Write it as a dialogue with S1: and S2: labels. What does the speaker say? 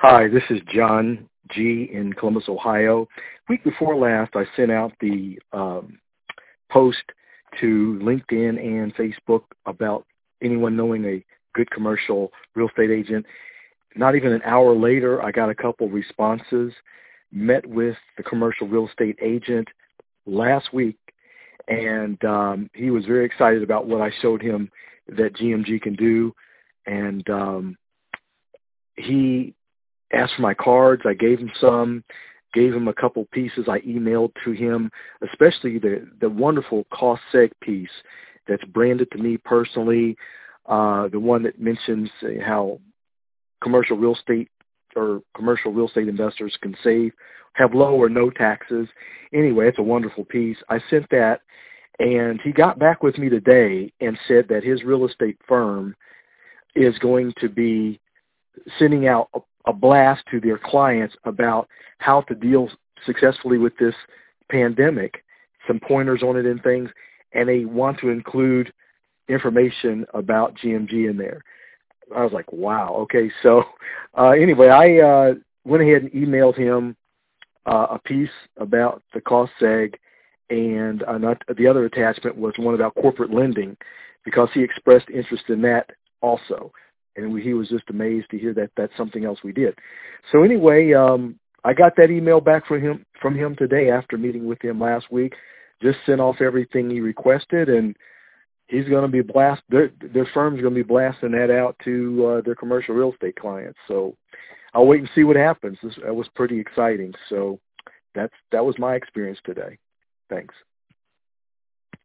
S1: Hi, this is John G. in Columbus, Ohio. Week before last, I sent out the um, post to LinkedIn and Facebook about anyone knowing a good commercial real estate agent. Not even an hour later, I got a couple responses. Met with the commercial real estate agent last week, and um, he was very excited about what I showed him that GMG can do. And um, he asked for my cards. I gave him some, gave him a couple pieces I emailed to him, especially the, the wonderful cost seg piece that's branded to me personally, uh, the one that mentions how commercial real estate or commercial real estate investors can save, have low or no taxes. Anyway, it's a wonderful piece. I sent that and he got back with me today and said that his real estate firm is going to be sending out a, blast to their clients about how to deal successfully with this pandemic, some pointers on it and things, and they want to include information about GMG in there. I was like, wow, okay. So uh, anyway, I uh, went ahead and emailed him uh, a piece about the cost seg, and uh, the other attachment was one about corporate lending because he expressed interest in that also and we, he was just amazed to hear that that's something else we did. So anyway, um, I got that email back from him from him today after meeting with him last week. Just sent off everything he requested, and he's going to be blast. Their their firm's going to be blasting that out to uh, their commercial real estate clients. So I'll wait and see what happens. This, that was pretty exciting. So that's that was my experience today. Thanks.